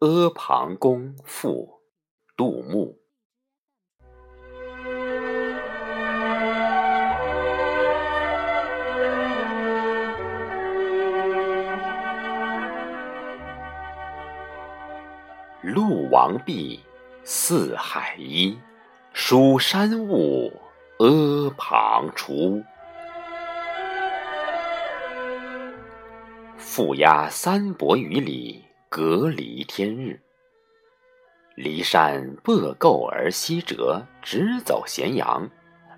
阿房宫赋，杜牧。陆王毕，四海一，蜀山兀，阿房出。负压三伯于里，隔离天日。骊山破构而西折，直走咸阳。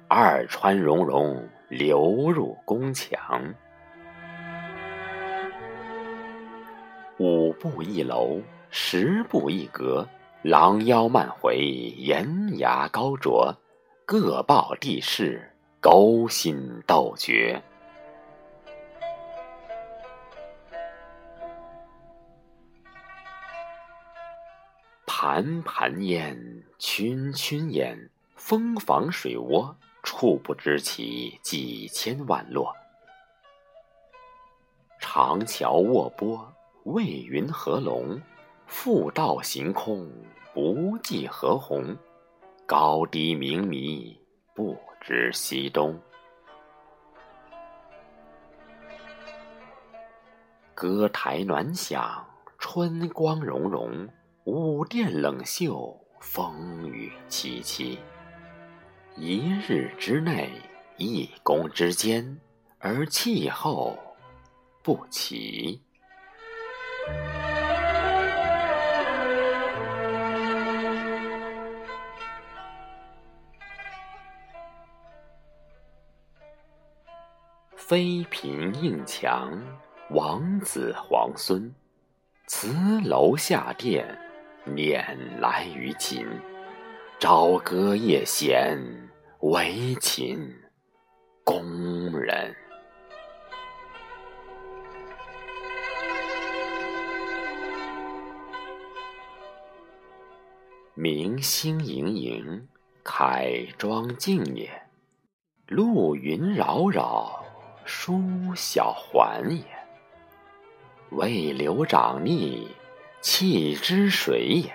二川溶溶，流入宫墙。五步一楼，十步一阁。廊腰漫回，檐牙高啄。各抱地势，勾心斗角。盘盘烟，群群烟，蜂房水涡，触不知其几千万落。长桥卧波，未云何龙；复道行空，不计何鸿。高低冥迷，不知西东。歌台暖响，春光融融。舞殿冷袖，风雨凄凄。一日之内，一宫之间，而气候不齐。妃嫔应强，王子皇孙，辞楼下殿。念来于秦，朝歌夜弦，为秦宫人。明星盈盈，凯庄静也；陆云扰扰，书晓鬟也。未流长逆。气之水也，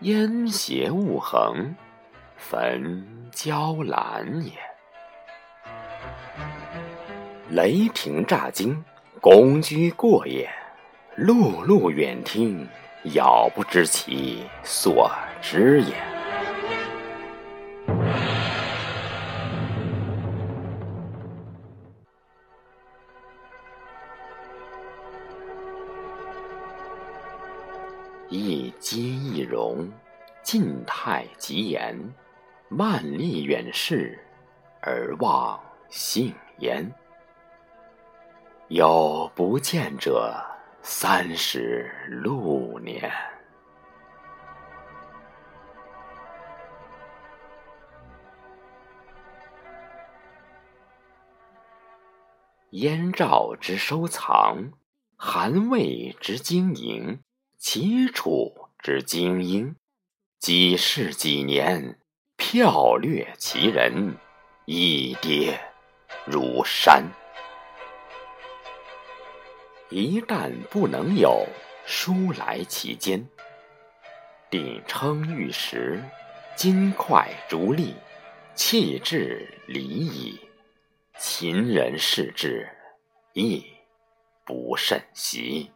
烟斜雾横，焚焦兰也。雷霆乍惊，公居过也；碌碌远听，杳不知其所之也。一肌一容，静态极严；慢立远视，而望幸焉。有不见者，三十六年。燕赵之收藏，韩魏之经营。齐楚之精英，几世几年，剽掠其人，一跌如山。一旦不能有，书来其间。鼎称玉石，金块竹砾，弃置离矣。秦人视之，亦不甚惜。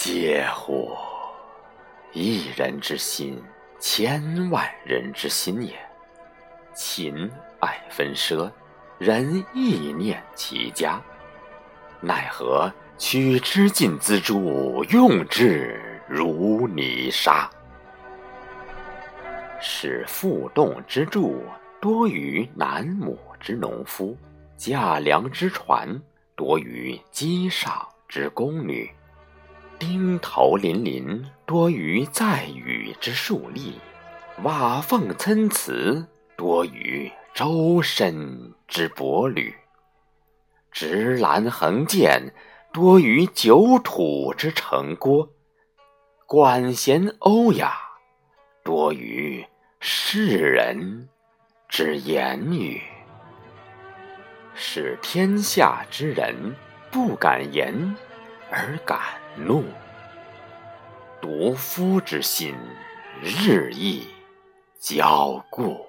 嗟乎！一人之心，千万人之心也。秦爱分奢，人亦念其家。奈何取之尽锱铢，用之如泥沙。使负动之助多于南亩之农夫，驾粮之船多于机上之宫女。钉头林林，多于在雨之树立；瓦缝参差，多于周身之帛履；直栏横剑，多于九土之城郭；管弦欧雅，多于世人之言语。使天下之人不敢言而敢怒。独夫之心日益骄固。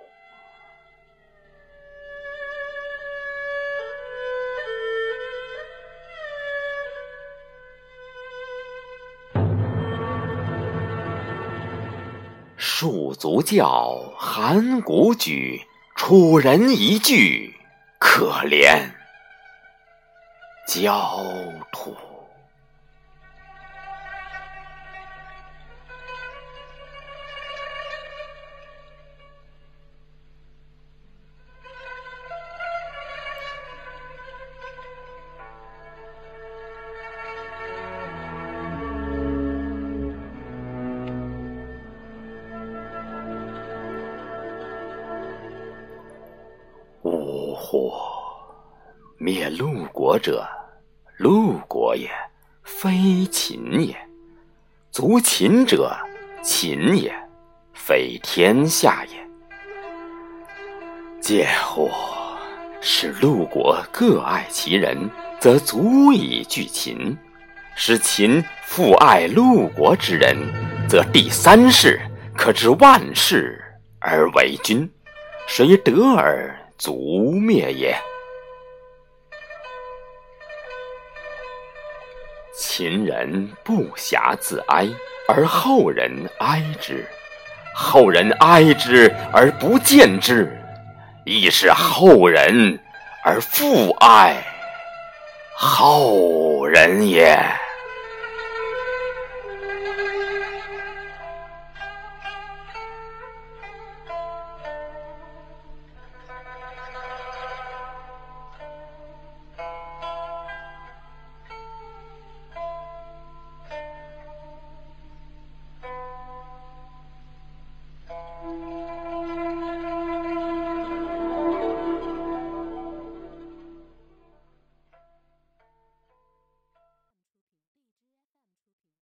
戍卒叫，函谷举，楚人一句可怜焦土。或灭陆国者，陆国也，非秦也；族秦者，秦也，非天下也。嗟乎！使陆国各爱其人，则足以拒秦；使秦复爱陆国之人，则第三世可知万世而为君。谁得而？族灭也。秦人不暇自哀，而后人哀之；后人哀之而不见之，亦是后人而复哀后人也。